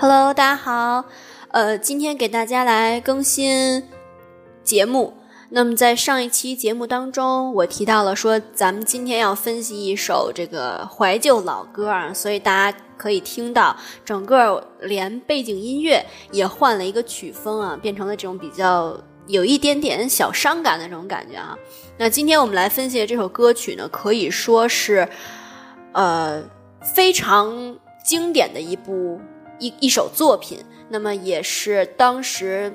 Hello，大家好，呃，今天给大家来更新节目。那么在上一期节目当中，我提到了说咱们今天要分析一首这个怀旧老歌啊，所以大家可以听到整个连背景音乐也换了一个曲风啊，变成了这种比较有一点点小伤感的这种感觉啊。那今天我们来分析的这首歌曲呢，可以说是呃非常经典的一部。一一首作品，那么也是当时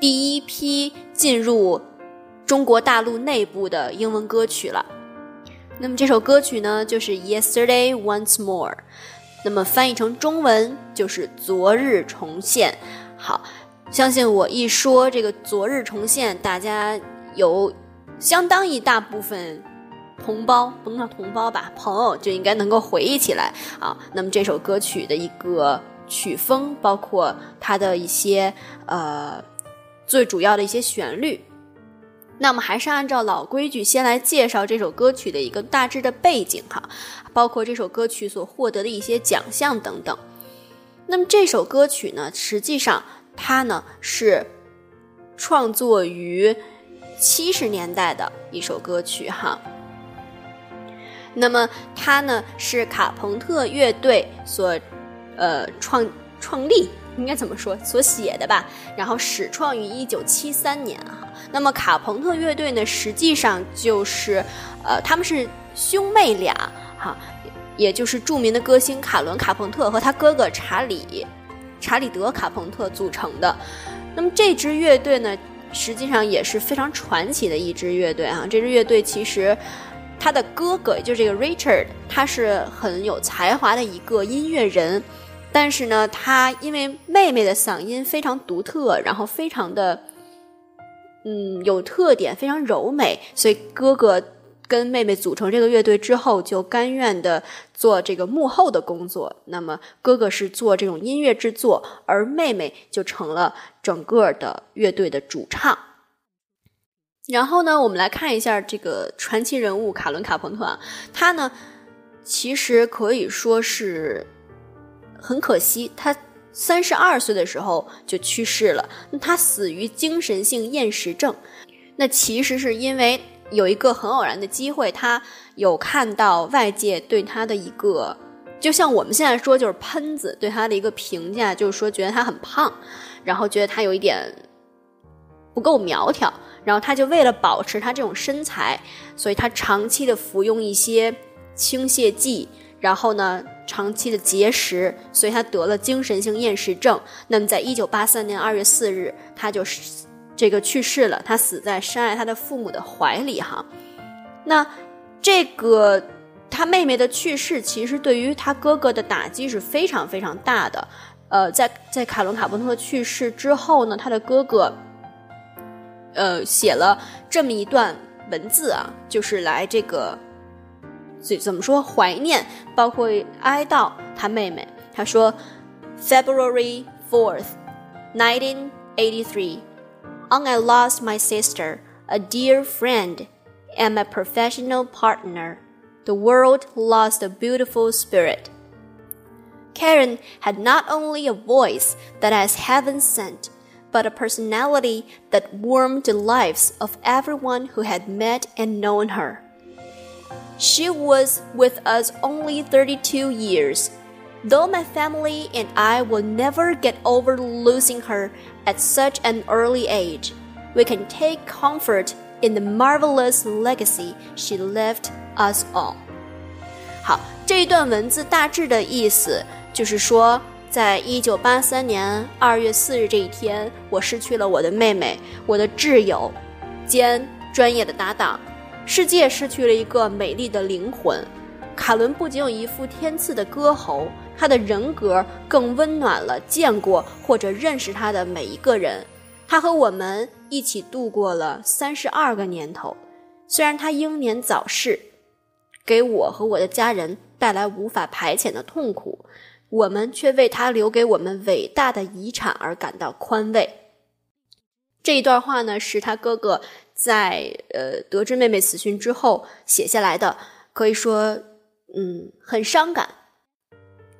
第一批进入中国大陆内部的英文歌曲了。那么这首歌曲呢，就是《Yesterday Once More》，那么翻译成中文就是“昨日重现”。好，相信我一说这个“昨日重现”，大家有相当一大部分同胞，不能说同胞吧，朋友就应该能够回忆起来啊。那么这首歌曲的一个。曲风包括它的一些呃最主要的一些旋律，那么还是按照老规矩，先来介绍这首歌曲的一个大致的背景哈，包括这首歌曲所获得的一些奖项等等。那么这首歌曲呢，实际上它呢是创作于七十年代的一首歌曲哈。那么它呢是卡朋特乐队所。呃，创创立应该怎么说？所写的吧。然后始创于一九七三年哈。那么卡朋特乐队呢，实际上就是呃，他们是兄妹俩哈，也就是著名的歌星卡伦卡朋特和他哥哥查理查理德卡朋特组成的。那么这支乐队呢，实际上也是非常传奇的一支乐队啊。这支乐队其实他的哥哥就是这个 Richard，他是很有才华的一个音乐人。但是呢，他因为妹妹的嗓音非常独特，然后非常的，嗯，有特点，非常柔美，所以哥哥跟妹妹组成这个乐队之后，就甘愿的做这个幕后的工作。那么哥哥是做这种音乐制作，而妹妹就成了整个的乐队的主唱。然后呢，我们来看一下这个传奇人物卡伦卡朋特啊，他呢，其实可以说是。很可惜，他三十二岁的时候就去世了。那他死于精神性厌食症。那其实是因为有一个很偶然的机会，他有看到外界对他的一个，就像我们现在说就是喷子对他的一个评价，就是说觉得他很胖，然后觉得他有一点不够苗条，然后他就为了保持他这种身材，所以他长期的服用一些倾泻剂，然后呢。长期的节食，所以他得了精神性厌食症。那么，在一九八三年二月四日，他就是这个去世了。他死在深爱他的父母的怀里。哈，那这个他妹妹的去世，其实对于他哥哥的打击是非常非常大的。呃，在在卡伦卡波特去世之后呢，他的哥哥呃写了这么一段文字啊，就是来这个。怎怎么说怀念，包括哀悼他妹妹。他说：“February fourth, nineteen eighty-three, on I lost my sister, a dear friend, and my professional partner. The world lost a beautiful spirit. Karen had not only a voice that as heaven sent, but a personality that warmed the lives of everyone who had met and known her. She was with us only 32 years. Though my family and I will never get over losing her at such an early age, we can take comfort in the marvelous legacy she left us all. 好，这一段文字大致的意思就是说，在一九八三年二月四日这一天，我失去了我的妹妹，我的挚友兼专业的搭档。 世界失去了一个美丽的灵魂。卡伦不仅有一副天赐的歌喉，他的人格更温暖了见过或者认识他的每一个人。他和我们一起度过了三十二个年头。虽然他英年早逝，给我和我的家人带来无法排遣的痛苦，我们却为他留给我们伟大的遗产而感到宽慰。这一段话呢，是他哥哥。在呃得知妹妹死讯之后写下来的，可以说，嗯，很伤感。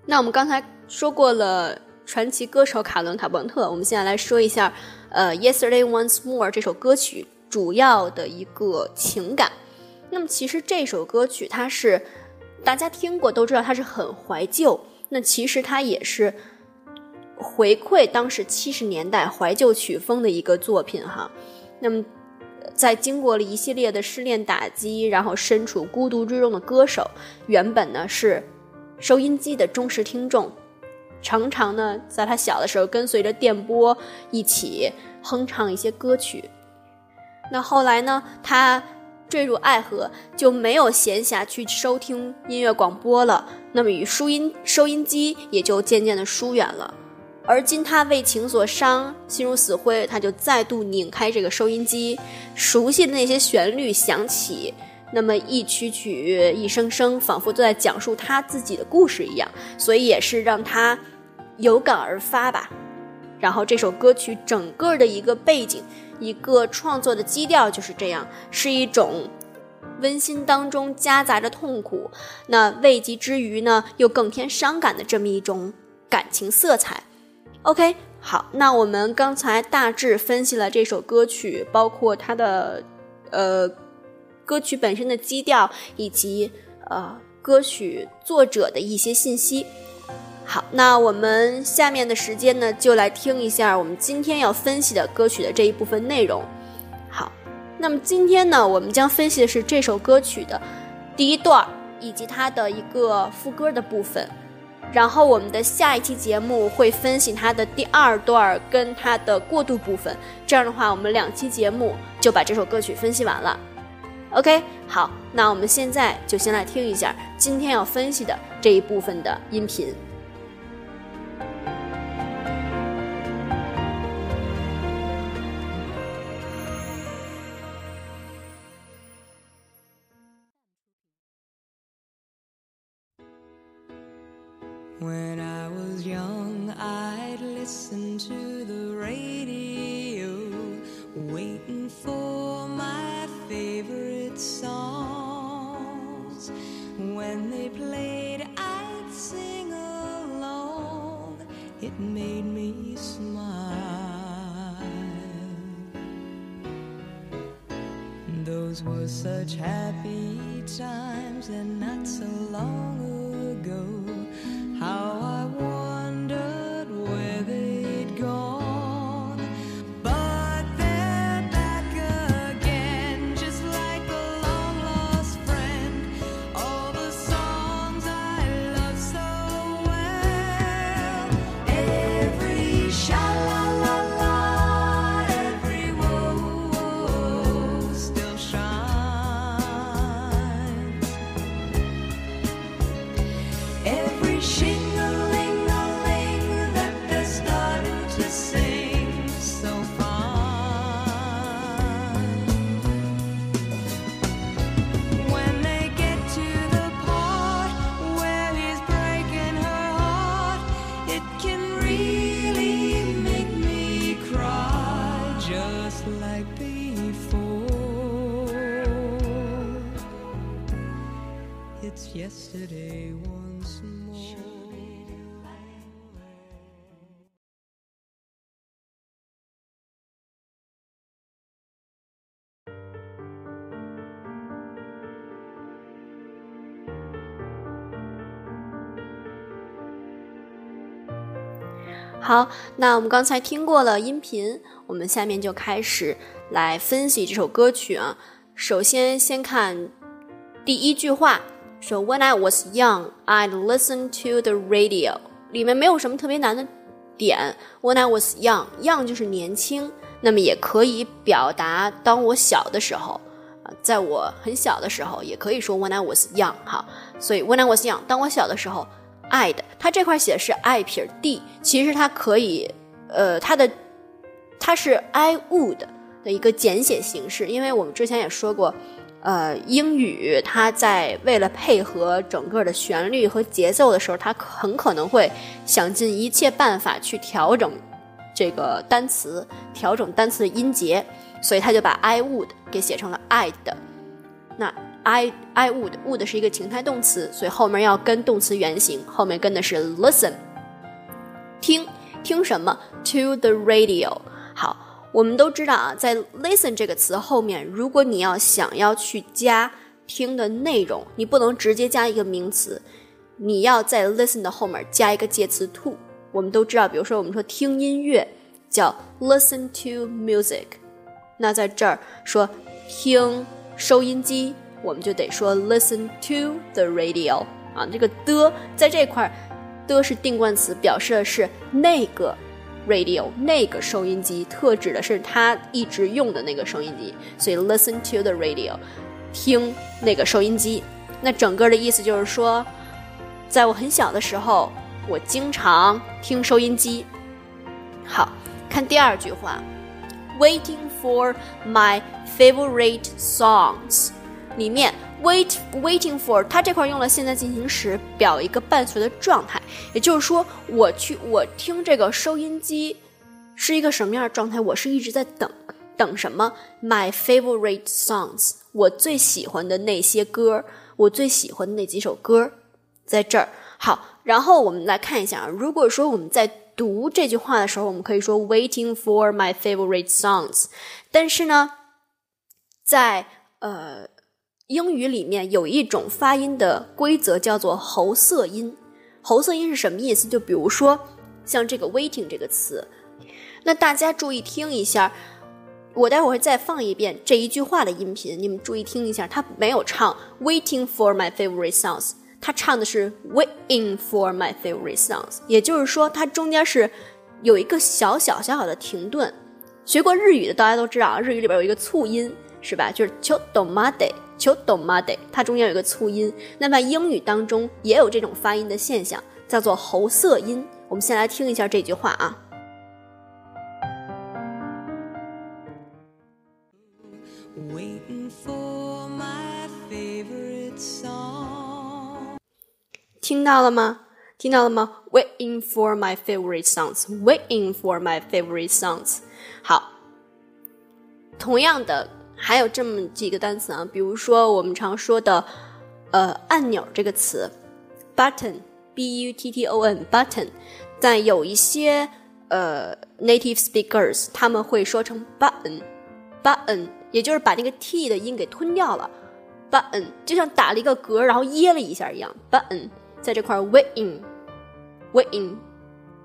那我们刚才说过了传奇歌手卡伦·卡彭特。我们现在来说一下，呃，《Yesterday Once More》这首歌曲主要的一个情感。那么，其实这首歌曲它是大家听过都知道，它是很怀旧。那其实它也是回馈当时七十年代怀旧曲风的一个作品哈。那么。在经过了一系列的失恋打击，然后身处孤独之中的歌手，原本呢是收音机的忠实听众，常常呢在他小的时候跟随着电波一起哼唱一些歌曲。那后来呢，他坠入爱河，就没有闲暇去收听音乐广播了，那么与收音收音机也就渐渐的疏远了。而今他为情所伤，心如死灰，他就再度拧开这个收音机，熟悉的那些旋律响起，那么一曲曲、一声声，仿佛都在讲述他自己的故事一样，所以也是让他有感而发吧。然后这首歌曲整个的一个背景、一个创作的基调就是这样，是一种温馨当中夹杂着痛苦，那慰藉之余呢，又更添伤感的这么一种感情色彩。OK，好，那我们刚才大致分析了这首歌曲，包括它的呃歌曲本身的基调，以及呃歌曲作者的一些信息。好，那我们下面的时间呢，就来听一下我们今天要分析的歌曲的这一部分内容。好，那么今天呢，我们将分析的是这首歌曲的第一段以及它的一个副歌的部分。然后我们的下一期节目会分析它的第二段跟它的过渡部分，这样的话，我们两期节目就把这首歌曲分析完了。OK，好，那我们现在就先来听一下今天要分析的这一部分的音频。好，那我们刚才听过了音频，我们下面就开始来分析这首歌曲啊。首先，先看第一句话，说 "When I was young, I'd listen to the radio"，里面没有什么特别难的点。When I was young, young 就是年轻，那么也可以表达当我小的时候啊，在我很小的时候，也可以说 When I was young 哈。所以 When I was young，当我小的时候。爱的，它这块写的是 I 撇 D，其实它可以，呃，它的它是 I would 的一个简写形式，因为我们之前也说过，呃，英语它在为了配合整个的旋律和节奏的时候，它很可能会想尽一切办法去调整这个单词，调整单词的音节，所以他就把 I would 给写成了 I 的，那。I I would would 是一个情态动词，所以后面要跟动词原形，后面跟的是 listen。听听什么？To the radio。好，我们都知道啊，在 listen 这个词后面，如果你要想要去加听的内容，你不能直接加一个名词，你要在 listen 的后面加一个介词 to。我们都知道，比如说我们说听音乐叫 listen to music，那在这儿说听收音机，我们就得说 listen to the radio 啊。这个的在这块儿。的是定冠词，表示的是那个 radio 那个收音机，特指的是他一直用的那个收音机。所以 listen to the radio，听那个收音机。那整个的意思就是说，在我很小的时候，我经常听收音机。好看第二句话，waiting for my favorite songs，里面。Wait, waiting for，它这块用了现在进行时，表一个伴随的状态。也就是说，我去我听这个收音机是一个什么样的状态？我是一直在等，等什么？My favorite songs，我最喜欢的那些歌，我最喜欢的那几首歌，在这儿。好，然后我们来看一下啊，如果说我们在读这句话的时候，我们可以说 waiting for my favorite songs，但是呢，在呃。英语里面有一种发音的规则，叫做喉塞音。喉塞音是什么意思？就比如说像这个 “waiting” 这个词，那大家注意听一下，我待会儿再放一遍这一句话的音频，你们注意听一下，他没有唱 “waiting for my favorite songs”，他唱的是 “waiting for my favorite songs”，也就是说，它中间是有一个小小小小的停顿。学过日语的大家都知道，日语里边有一个促音，是吧？就是 “cho do ma de”。求懂吗？得，它中间有一个促音。那么英语当中也有这种发音的现象，叫做喉塞音。我们先来听一下这句话啊。听到了吗？听到了吗？Waiting for my favorite songs. Waiting for my favorite songs. 好，同样的。还有这么几个单词啊，比如说我们常说的，呃，按钮这个词，button，b u t t o n，button，但有一些呃 native speakers 他们会说成 button，button，也就是把那个 t 的音给吞掉了，button，就像打了一个嗝，然后噎了一下一样，button，在这块 waiting，waiting。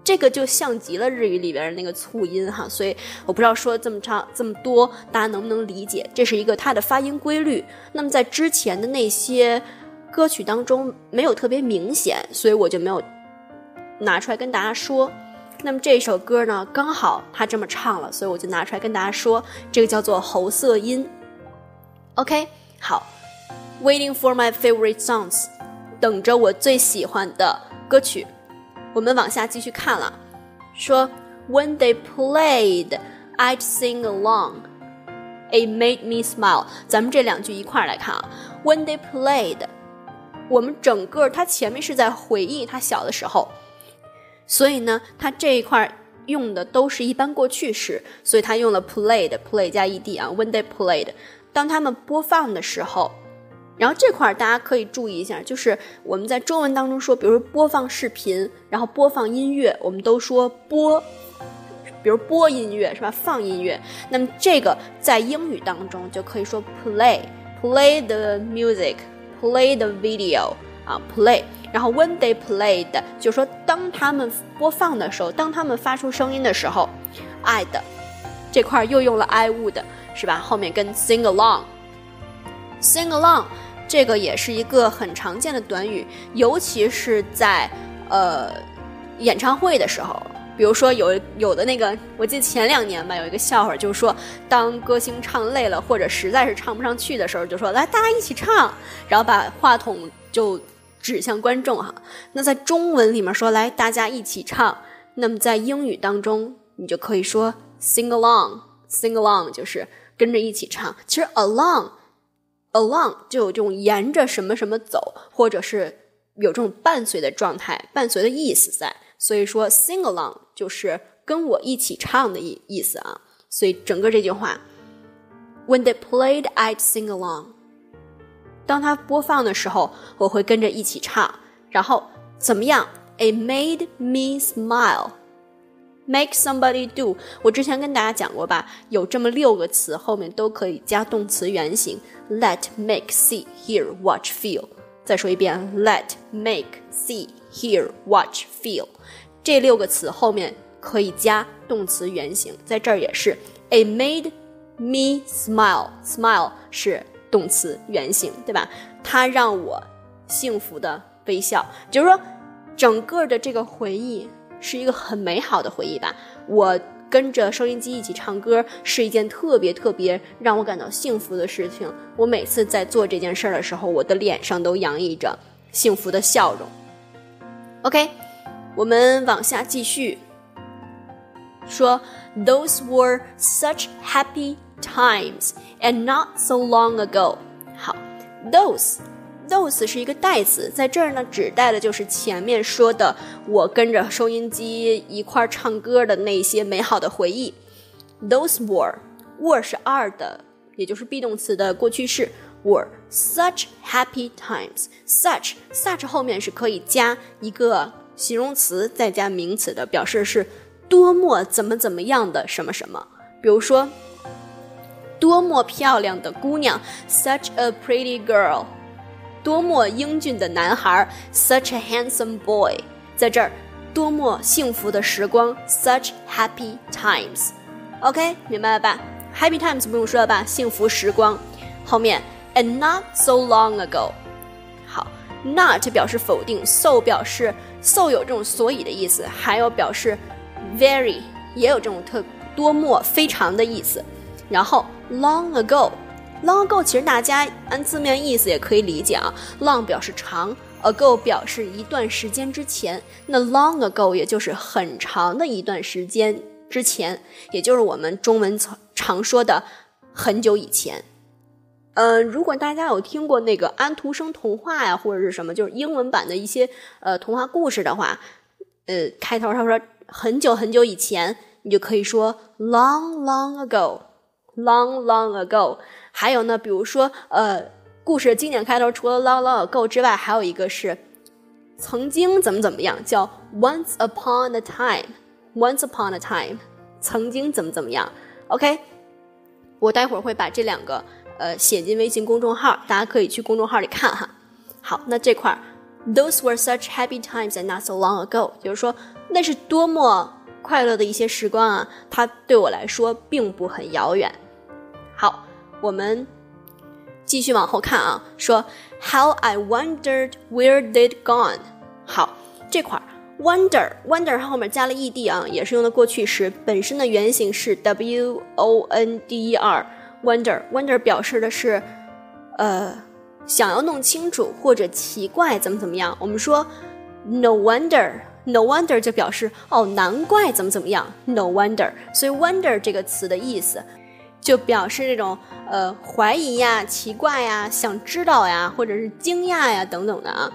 这个就像极了日语里边的那个促音哈，所以我不知道说这么长这么多，大家能不能理解？这是一个它的发音规律。那么在之前的那些歌曲当中没有特别明显，所以我就没有拿出来跟大家说。那么这首歌呢，刚好他这么唱了，所以我就拿出来跟大家说，这个叫做喉塞音。OK，好，Waiting for my favorite songs，等着我最喜欢的歌曲。我们往下继续看了，说 When they played, I'd sing along. It made me smile. 咱们这两句一块儿来看啊。When they played，我们整个它前面是在回忆他小的时候，所以呢，它这一块用的都是一般过去式，所以它用了 played，play 加 ed 啊。When they played，当他们播放的时候。然后这块儿大家可以注意一下，就是我们在中文当中说，比如播放视频，然后播放音乐，我们都说播，比如播音乐是吧？放音乐。那么这个在英语当中就可以说 play，play the music，play the video 啊，play。然后 when they played，就说当他们播放的时候，当他们发出声音的时候，I'd 这块儿又用了 I would 是吧？后面跟 sing along，sing along。这个也是一个很常见的短语，尤其是在呃演唱会的时候，比如说有有的那个，我记得前两年吧，有一个笑话，就是说当歌星唱累了或者实在是唱不上去的时候，就说来大家一起唱，然后把话筒就指向观众哈。那在中文里面说来大家一起唱，那么在英语当中你就可以说 sing along，sing along 就是跟着一起唱。其实 along。Along 就有这种沿着什么什么走，或者是有这种伴随的状态，伴随的意思在。所以说 sing along 就是跟我一起唱的意意思啊。所以整个这句话，When they played, I'd sing along。当它播放的时候，我会跟着一起唱。然后怎么样？It made me smile。Make somebody do。我之前跟大家讲过吧，有这么六个词后面都可以加动词原形：let、make、see、hear、watch、feel。再说一遍：let、make、see、hear、watch、feel。这六个词后面可以加动词原形，在这儿也是。It made me smile. Smile 是动词原形，对吧？它让我幸福的微笑，就是说，整个的这个回忆是一个很美好的回忆吧。我跟着收音机一起唱歌是一件特别特别让我感到幸福的事情。我每次在做这件事儿的时候，我的脸上都洋溢着幸福的笑容。OK，我们往下继续说，Those were such happy times and not so long ago。好，those。Those 是一个代词，在这儿呢，指代的就是前面说的我跟着收音机一块儿唱歌的那些美好的回忆。Those were were 是 are 的，也就是 be 动词的过去式。were such happy times。such such 后面是可以加一个形容词，再加名词的，表示是多么怎么怎么样的什么什么。比如说，多么漂亮的姑娘，such a pretty girl。多么英俊的男孩，such a handsome boy，在这儿，多么幸福的时光，such happy times。OK，明白了吧？Happy times 不用说了吧？幸福时光。后面，and not so long ago。好，not 表示否定，so 表示 so 有这种所以的意思，还有表示 very 也有这种特多么非常的意思。然后 long ago。Long ago，其实大家按字面意思也可以理解啊。Long 表示长，ago 表示一段时间之前。那 long ago 也就是很长的一段时间之前，也就是我们中文常常说的很久以前。呃，如果大家有听过那个安徒生童话呀，或者是什么，就是英文版的一些呃童话故事的话，呃，开头他说很久很久以前，你就可以说 long long ago，long long ago。还有呢，比如说，呃，故事经典开头除了 long long ago 之外，还有一个是曾经怎么怎么样，叫 once upon a time，once upon a time，曾经怎么怎么样。OK，我待会儿会把这两个呃写进微信公众号，大家可以去公众号里看哈。好，那这块儿，those were such happy times and not so long ago，就是说那是多么快乐的一些时光啊，它对我来说并不很遥远。好。我们继续往后看啊，说 How I wondered where they'd gone。好，这块儿 wonder wonder 后面加了 ed 啊，也是用的过去时，本身的原型是 w o n d e r。wonder wonder 表示的是呃想要弄清楚或者奇怪怎么怎么样。我们说 no wonder no wonder 就表示哦难怪怎么怎么样 no wonder。所以 wonder 这个词的意思。就表示这种呃怀疑呀、奇怪呀、想知道呀，或者是惊讶呀等等的啊。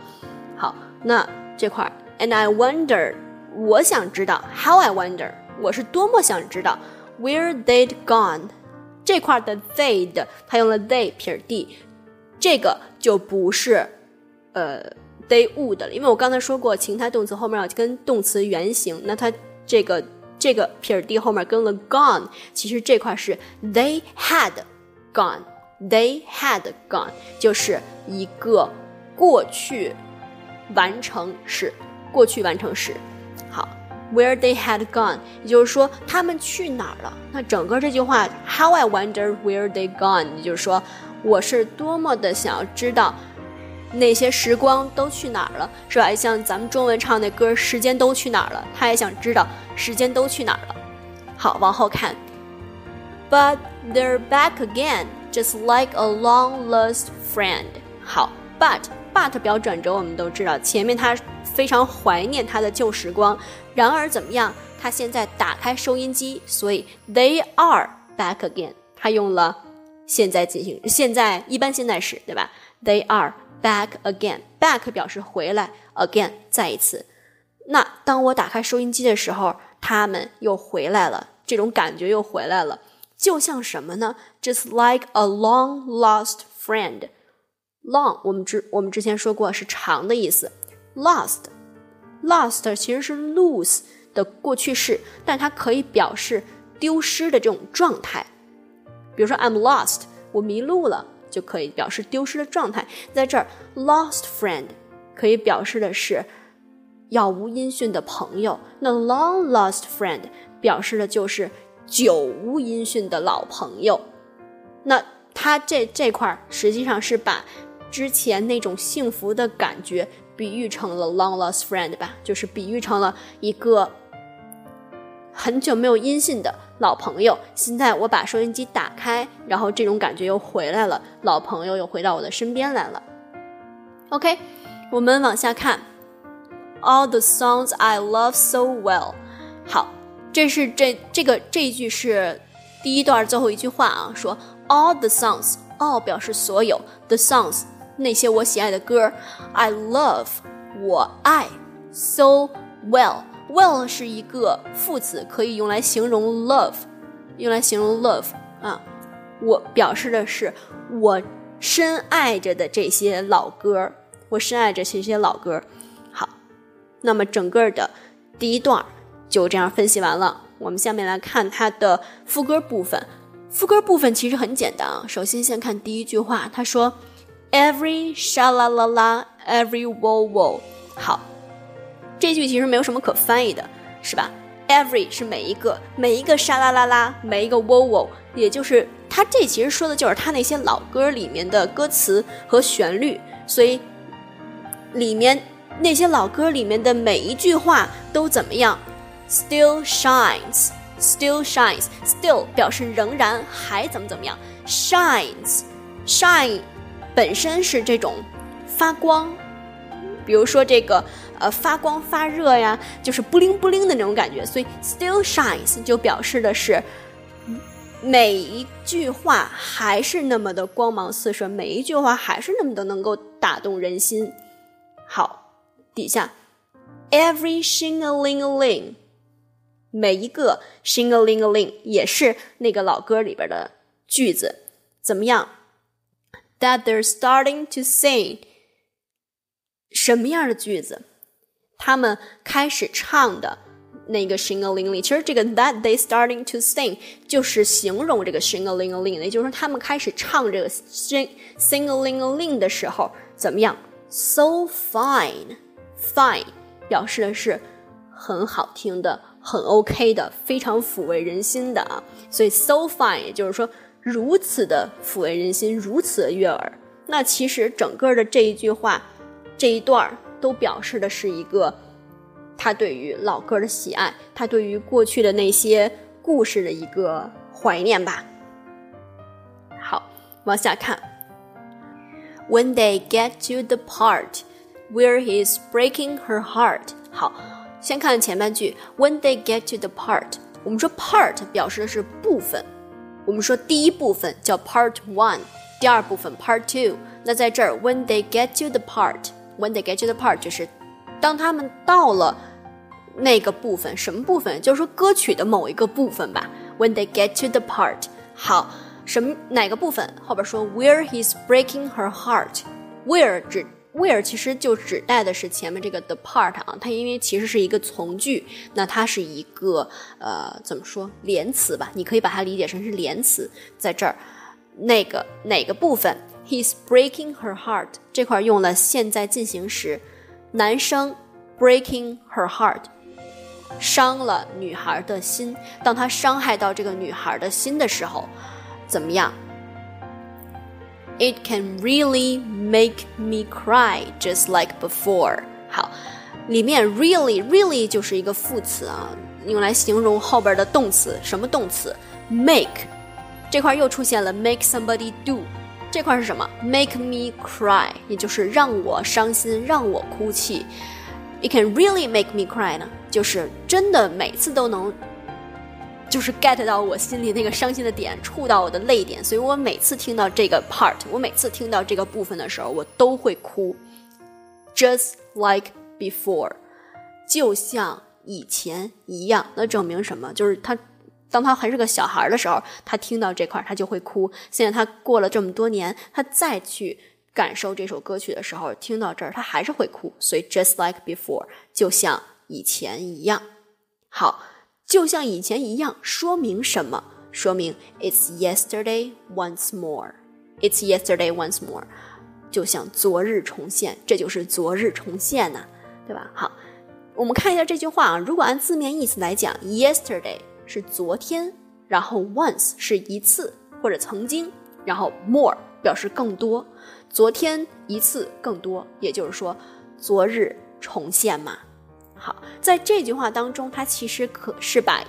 好，那这块儿，and I wonder，我想知道，how I wonder，我是多么想知道，where they'd gone。这块的 they'd，它用了 they 撇 d，这个就不是呃 they would 了，因为我刚才说过，情态动词后面要跟动词原形，那它这个。这个撇 d 后面跟了 gone，其实这块是 they had gone，they had gone，就是一个过去完成时，过去完成时。好，where they had gone，也就是说他们去哪儿了。那整个这句话，How I wonder where they gone，也就是说我是多么的想要知道。那些时光都去哪儿了，是吧？像咱们中文唱那歌《时间都去哪儿了》，他也想知道时间都去哪儿了。好，往后看，But they're back again, just like a long lost friend。好，But But 表转折，我们都知道，前面他非常怀念他的旧时光。然而怎么样？他现在打开收音机，所以 They are back again。他用了现在进行，现在一般现在时，对吧？They are。Back again, back 表示回来，again 再一次。那当我打开收音机的时候，他们又回来了，这种感觉又回来了，就像什么呢？Just like a long lost friend. Long 我们之我们之前说过是长的意思，lost lost 其实是 lose 的过去式，但它可以表示丢失的这种状态。比如说，I'm lost，我迷路了，就可以表示丢失的状态。在这儿，lost friend 可以表示的是杳无音讯的朋友。那 long lost friend 表示的就是久无音讯的老朋友。那它这这块儿实际上是把之前那种幸福的感觉比喻成了 long lost friend 吧，就是比喻成了一个很久没有音信的老朋友。现在我把收音机打开，然后这种感觉又回来了，老朋友又回到我的身边来了。OK，我们往下看，All the songs I love so well。好，这是这这个这一句是第一段最后一句话啊，说 All the songs，all 表示所有，the songs 那些我喜爱的歌，I love 我爱，so well。Well 是一个副词，可以用来形容 love，用来形容 love 啊。我表示的是我深爱着的这些老歌，我深爱着这些老歌。好，那么整个的第一段就这样分析完了。我们下面来看它的副歌部分。副歌部分其实很简单啊。首先先看第一句话，他说：“Every sha la la la，every wo wo。”好。这句其实没有什么可翻译的，是吧？Every 是每一个，每一个沙啦啦啦，每一个 wo wo，也就是它这其实说的就是它那些老歌里面的歌词和旋律，所以里面那些老歌里面的每一句话都怎么样？Still shines，still shines，still 表示仍然还怎么怎么样？Shines，shine 本身是这种发光，比如说这个。呃，发光发热呀，就是布灵布灵的那种感觉，所以 still shines 就表示的是每一句话还是那么的光芒四射，每一句话还是那么的能够打动人心。好，底下 every shingaling-a-ling，每一个 shingaling-a-ling 也是那个老歌里边的句子，怎么样？That they're starting to sing，什么样的句子？他们开始唱的那个 sing a ling ling，其实这个 that they starting to sing 就是形容这个 sing a ling a ling，也就是说他们开始唱这个 sing sing a ling a ling 的时候怎么样？So fine，fine 表示的是很好听的、很 OK 的、非常抚慰人心的啊。所以 so fine 也就是说如此的抚慰人心，如此的悦耳。那其实整个的这一句话，这一段儿。都表示的是一个他对于老歌的喜爱，他对于过去的那些故事的一个怀念吧。好，往下看。When they get to the part where he's breaking her heart，好，先看前半句。When they get to the part，我们说 part 表示的是部分，我们说第一部分叫 part one，第二部分 part two。那在这儿，When they get to the part。When they get to the part，就是当他们到了那个部分，什么部分？就是说歌曲的某一个部分吧。When they get to the part，好，什么哪个部分？后边说 Where he's breaking her heart，Where 指 Where 其实就指代的是前面这个 the part 啊，它因为其实是一个从句，那它是一个呃怎么说连词吧？你可以把它理解成是连词，在这儿那个哪个部分 ？He's breaking her heart 这块用了现在进行时，男生 breaking her heart，伤了女孩的心。当他伤害到这个女孩的心的时候，怎么样？It can really make me cry just like before。好，里面 really really 就是一个副词啊，用来形容后边的动词。什么动词？make 这块又出现了 make somebody do。 这块是什么？Make me cry，也就是让我伤心，让我哭泣。It can really make me cry 呢，就是真的每次都能，就是 get 到我心里那个伤心的点，触到我的泪点。所以我每次听到这个 part，我每次听到这个部分的时候，我都会哭。Just like before，就像以前一样。那证明什么？就是它。当他还是个小孩的时候，他听到这块他就会哭。现在他过了这么多年，他再去感受这首歌曲的时候，听到这儿他还是会哭。所以 just like before，就像以前一样。好，就像以前一样，说明什么？说明 It's yesterday once more. It's yesterday once more. 就像昨日重现，这就是昨日重现呐、对吧？好，我们看一下这句话啊。如果按字面意思来讲，yesterday 是昨天，然后 once 是一次或者曾经，然后 more 表示更多。昨天一次更多，也就是说昨日重现嘛。好，在这句话当中，它其实可是把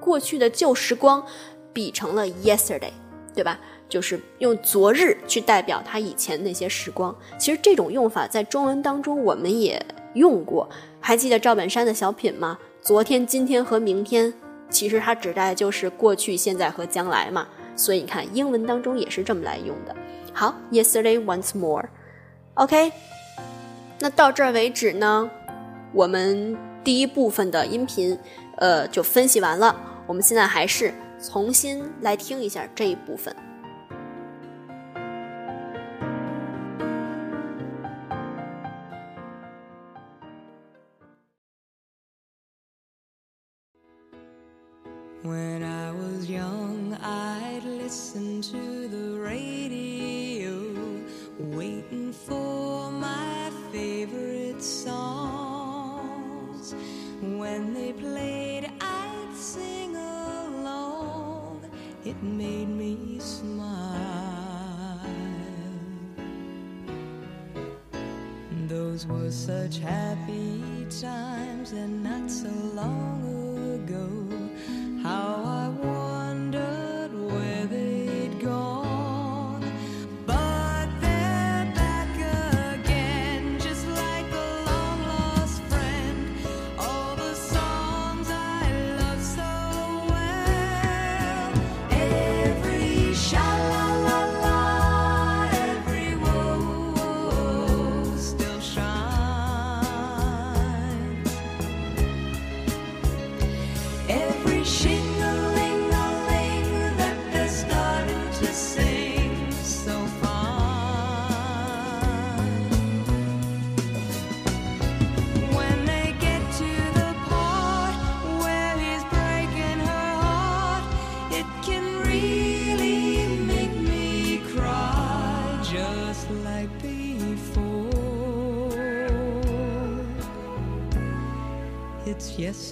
过去的旧时光比成了 yesterday，对吧？就是用昨日去代表他以前那些时光。其实这种用法在中文当中我们也用过，还记得赵本山的小品吗？昨天、今天和明天，其实它指代的就是过去、现在和将来嘛。所以你看，英文当中也是这么来用的。好，yesterday once more，OK，、那到这儿为止呢，我们第一部分的音频，呃，就分析完了。我们现在还是重新来听一下这一部分。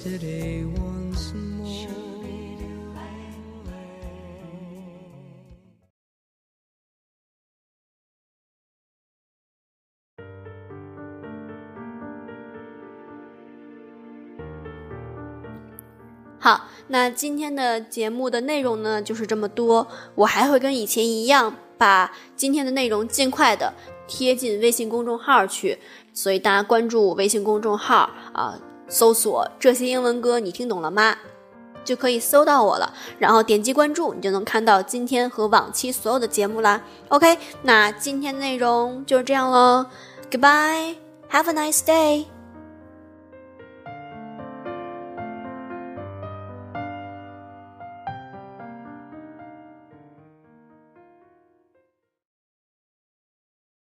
It's yesterday once more. 好，那今天的节目的内容呢，就是这么多。我还会跟以前一样，把今天的内容尽快的贴进微信公众号去，所以大家关注微信公众号啊，搜索“这些英文歌你听懂了吗”，就可以搜到我了。然后点击关注，你就能看到今天和往期所有的节目啦。OK，那今天的内容就是这样喽，Goodbye，Have a nice day。